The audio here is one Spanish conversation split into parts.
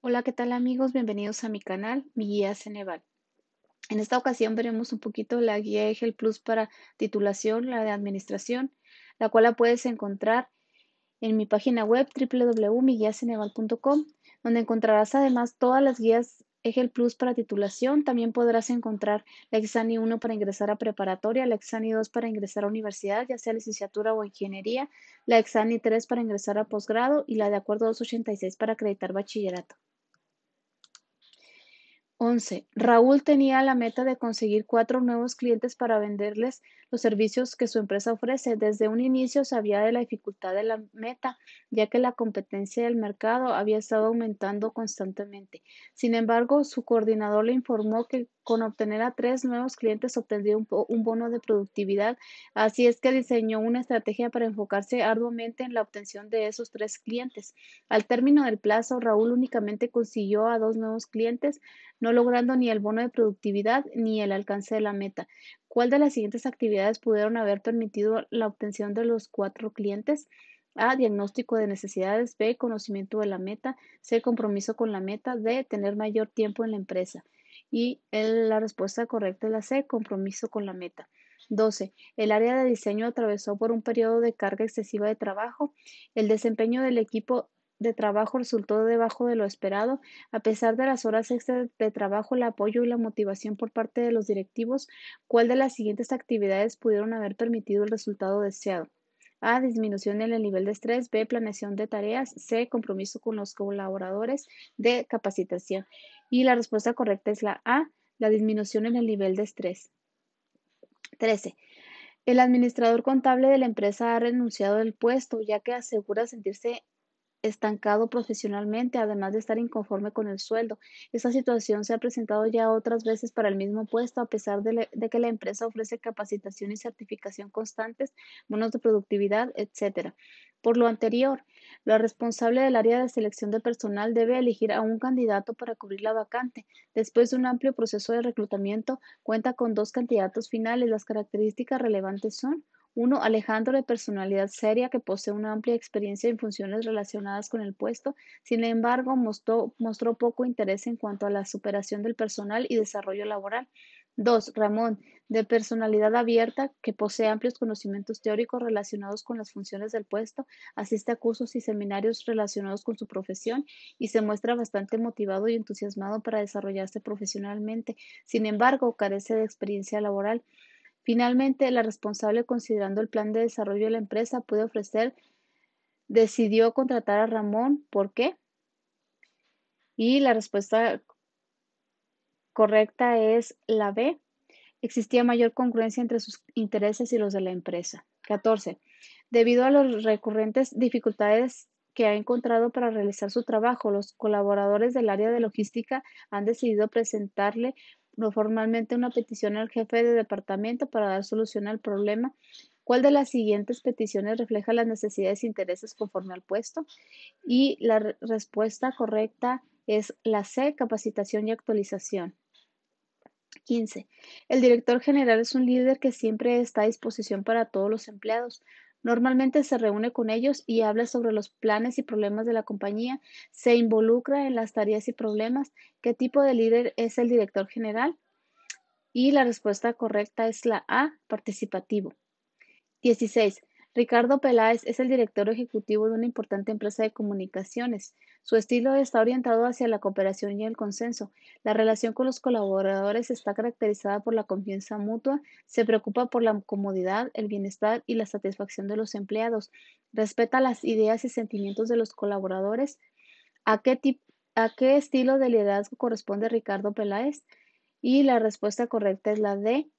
Hola, ¿qué tal amigos? Bienvenidos a mi canal, mi guía Ceneval. En esta ocasión veremos un poquito la guía EGEL Plus para titulación, la de administración, la cual la puedes encontrar en mi página web www.miguiaceneval.com, donde encontrarás además todas las guías EGEL Plus para titulación. También podrás encontrar la Exani 1 para ingresar a preparatoria, la Exani 2 para ingresar a universidad, ya sea licenciatura o ingeniería, la Exani 3 para ingresar a posgrado y la de acuerdo 286 para acreditar bachillerato. 11. Raúl tenía la meta de conseguir cuatro nuevos clientes para venderles los servicios que su empresa ofrece. Desde un inicio sabía de la dificultad de la meta, ya que la competencia del mercado había estado aumentando constantemente. Sin embargo, su coordinador le informó que con obtener a tres nuevos clientes obtendría un, un, bono de productividad. Así es que diseñó una estrategia para enfocarse arduamente en la obtención de esos tres clientes. Al término del plazo, Raúl únicamente consiguió a dos nuevos clientes, no logrando ni el bono de productividad ni el alcance de la meta. ¿Cuál de las siguientes actividades pudieron haber permitido la obtención de los cuatro clientes? A. Diagnóstico de necesidades. B. Conocimiento de la meta. C. Compromiso con la meta. D. Tener mayor tiempo en la empresa. Y la respuesta correcta es la C, compromiso con la meta. 12. El área de diseño atravesó por un periodo de carga excesiva de trabajo. El desempeño del equipo de trabajo resultó debajo de lo esperado. A pesar de las horas extras de trabajo, el apoyo y la motivación por parte de los directivos, ¿cuál de las siguientes actividades pudieron haber permitido el resultado deseado? A. Disminución en el nivel de estrés. B. Planeación de tareas. C. Compromiso con los colaboradores. D. Capacitación. Y la respuesta correcta es la A. La disminución en el nivel de estrés. 13. El administrador contable de la empresa ha renunciado del puesto ya que asegura sentirse estancado profesionalmente, además de estar inconforme con el sueldo. Esta situación se ha presentado ya otras veces para el mismo puesto, a pesar de, que la empresa ofrece capacitación y certificación constantes, bonos de productividad, etc. Por lo anterior, la responsable del área de selección de personal debe elegir a un candidato para cubrir la vacante. Después de un amplio proceso de reclutamiento, cuenta con dos candidatos finales. Las características relevantes son uno, Alejandro, de personalidad seria, que posee una amplia experiencia en funciones relacionadas con el puesto, sin embargo, mostró, mostró poco interés en cuanto a la superación del personal y desarrollo laboral. Dos, Ramón, de personalidad abierta, que posee amplios conocimientos teóricos relacionados con las funciones del puesto, asiste a cursos y seminarios relacionados con su profesión y se muestra bastante motivado y entusiasmado para desarrollarse profesionalmente. Sin embargo, carece de experiencia laboral. Finalmente, la responsable, considerando el plan de desarrollo de la empresa, puede ofrecer, decidió contratar a Ramón. ¿Por qué? Y la respuesta correcta es la B. Existía mayor congruencia entre sus intereses y los de la empresa. 14. Debido a las recurrentes dificultades que ha encontrado para realizar su trabajo, los colaboradores del área de logística han decidido presentarle formalmente una petición al jefe de departamento para dar solución al problema. ¿Cuál de las siguientes peticiones refleja las necesidades e intereses conforme al puesto? Y la respuesta correcta es la C, capacitación y actualización. 15. El director general es un líder que siempre está a disposición para todos los empleados. Normalmente se reúne con ellos y habla sobre los planes y problemas de la compañía, se involucra en las tareas y problemas. ¿Qué tipo de líder es el director general? Y la respuesta correcta es la A, participativo. 16. Ricardo Peláez es el director ejecutivo de una importante empresa de comunicaciones. Su estilo está orientado hacia la cooperación y el consenso. La relación con los colaboradores está caracterizada por la confianza mutua, se preocupa por la comodidad, el bienestar y la satisfacción de los empleados, respeta las ideas y sentimientos de los colaboradores. ¿A qué, a qué estilo de liderazgo corresponde Ricardo Peláez? Y la respuesta correcta es la de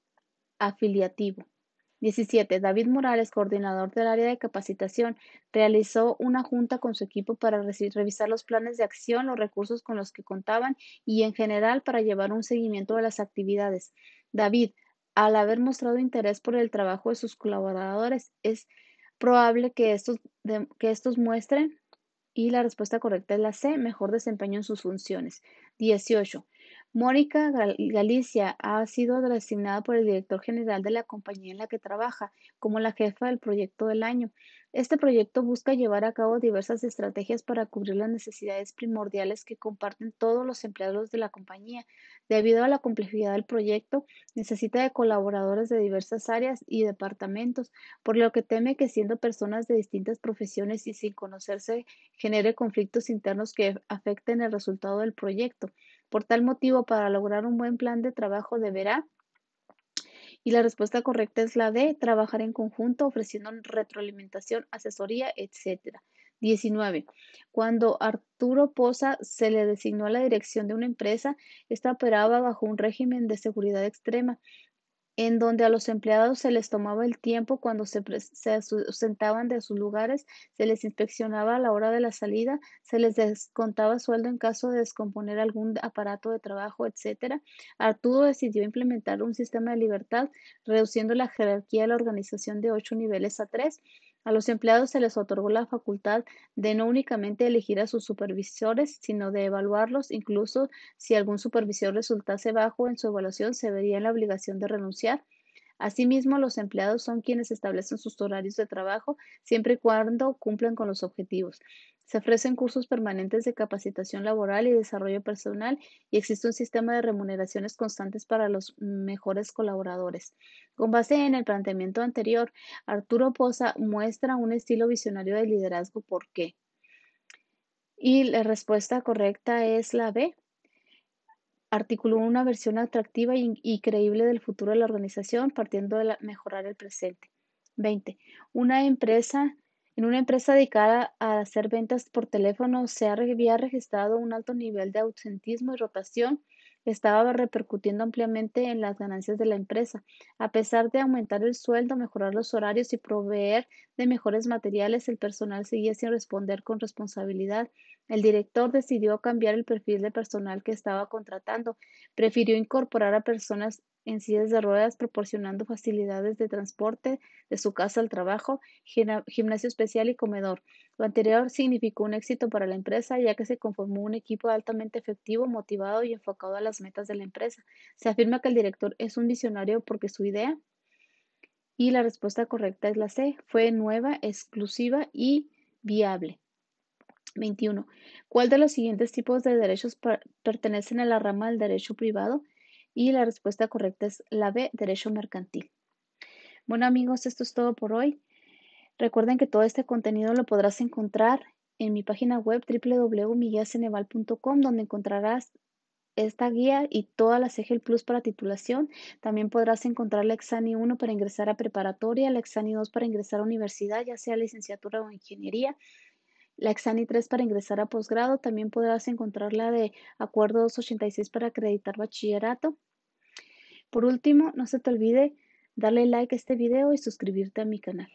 afiliativo. 17. David Morales, coordinador del área de capacitación, realizó una junta con su equipo para revisar los planes de acción, los recursos con los que contaban y en general para llevar un seguimiento de las actividades. David, al haber mostrado interés por el trabajo de sus colaboradores, es probable que estos, muestren y la respuesta correcta es la C, mejor desempeño en sus funciones. 18. Mónica Gal- Galicia ha sido designada por el director general de la compañía en la que trabaja como la jefa del proyecto del año. Este proyecto busca llevar a cabo diversas estrategias para cubrir las necesidades primordiales que comparten todos los empleados de la compañía. Debido a la complejidad del proyecto, necesita de colaboradores de diversas áreas y departamentos, por lo que teme que siendo personas de distintas profesiones y sin conocerse genere conflictos internos que afecten el resultado del proyecto. Por tal motivo, para lograr un buen plan de trabajo deberá, y la respuesta correcta es la D, trabajar en conjunto, ofreciendo retroalimentación, asesoría, etc. 19. Cuando Arturo Poza se le designó a la dirección de una empresa, esta operaba bajo un régimen de seguridad extrema en donde a los empleados se les tomaba el tiempo cuando se, se de sus lugares, se les inspeccionaba a la hora de la salida, se les descontaba sueldo en caso de descomponer algún aparato de trabajo, etc. Arturo decidió implementar un sistema de libertad, reduciendo la jerarquía de la organización de ocho niveles a tres. A los empleados se les otorgó la facultad de no únicamente elegir a sus supervisores, sino de evaluarlos. Incluso si algún supervisor resultase bajo en su evaluación, se vería en la obligación de renunciar. Asimismo, los empleados son quienes establecen sus horarios de trabajo siempre y cuando cumplan con los objetivos. Se ofrecen cursos permanentes de capacitación laboral y desarrollo personal y existe un sistema de remuneraciones constantes para los mejores colaboradores. Con base en el planteamiento anterior, Arturo Poza muestra un estilo visionario de liderazgo. ¿Por qué? Y la respuesta correcta es la B articuló una versión atractiva y, creíble del futuro de la organización, partiendo de mejorar el presente. 20. Una empresa, en una empresa dedicada a hacer ventas por teléfono se había registrado un alto nivel de ausentismo y rotación estaba repercutiendo ampliamente en las ganancias de la empresa. A pesar de aumentar el sueldo, mejorar los horarios y proveer de mejores materiales, el personal seguía sin responder con responsabilidad. El director decidió cambiar el perfil de personal que estaba contratando. Prefirió incorporar a personas en sillas de ruedas, proporcionando facilidades de transporte de su casa al trabajo, gimnasio especial y comedor. Lo anterior significó un éxito para la empresa, ya que se conformó un equipo altamente efectivo, motivado y enfocado a las metas de la empresa. Se afirma que el director es un visionario porque su idea y la respuesta correcta es la C, fue nueva, exclusiva y viable. 21. ¿Cuál de los siguientes tipos de derechos pertenecen a la rama del derecho privado? Y la respuesta correcta es la B, derecho mercantil. Bueno amigos, esto es todo por hoy. Recuerden que todo este contenido lo podrás encontrar en mi página web www.miguelceneval.com donde encontrarás esta guía y toda la CEGEL Plus para titulación. También podrás encontrar la Exani 1 para ingresar a preparatoria, la Exani 2 para ingresar a universidad, ya sea licenciatura o ingeniería, la Exani 3 para ingresar a posgrado. También podrás encontrar la de Acuerdo 286 para acreditar bachillerato. Por último, no se te olvide darle like a este video y suscribirte a mi canal.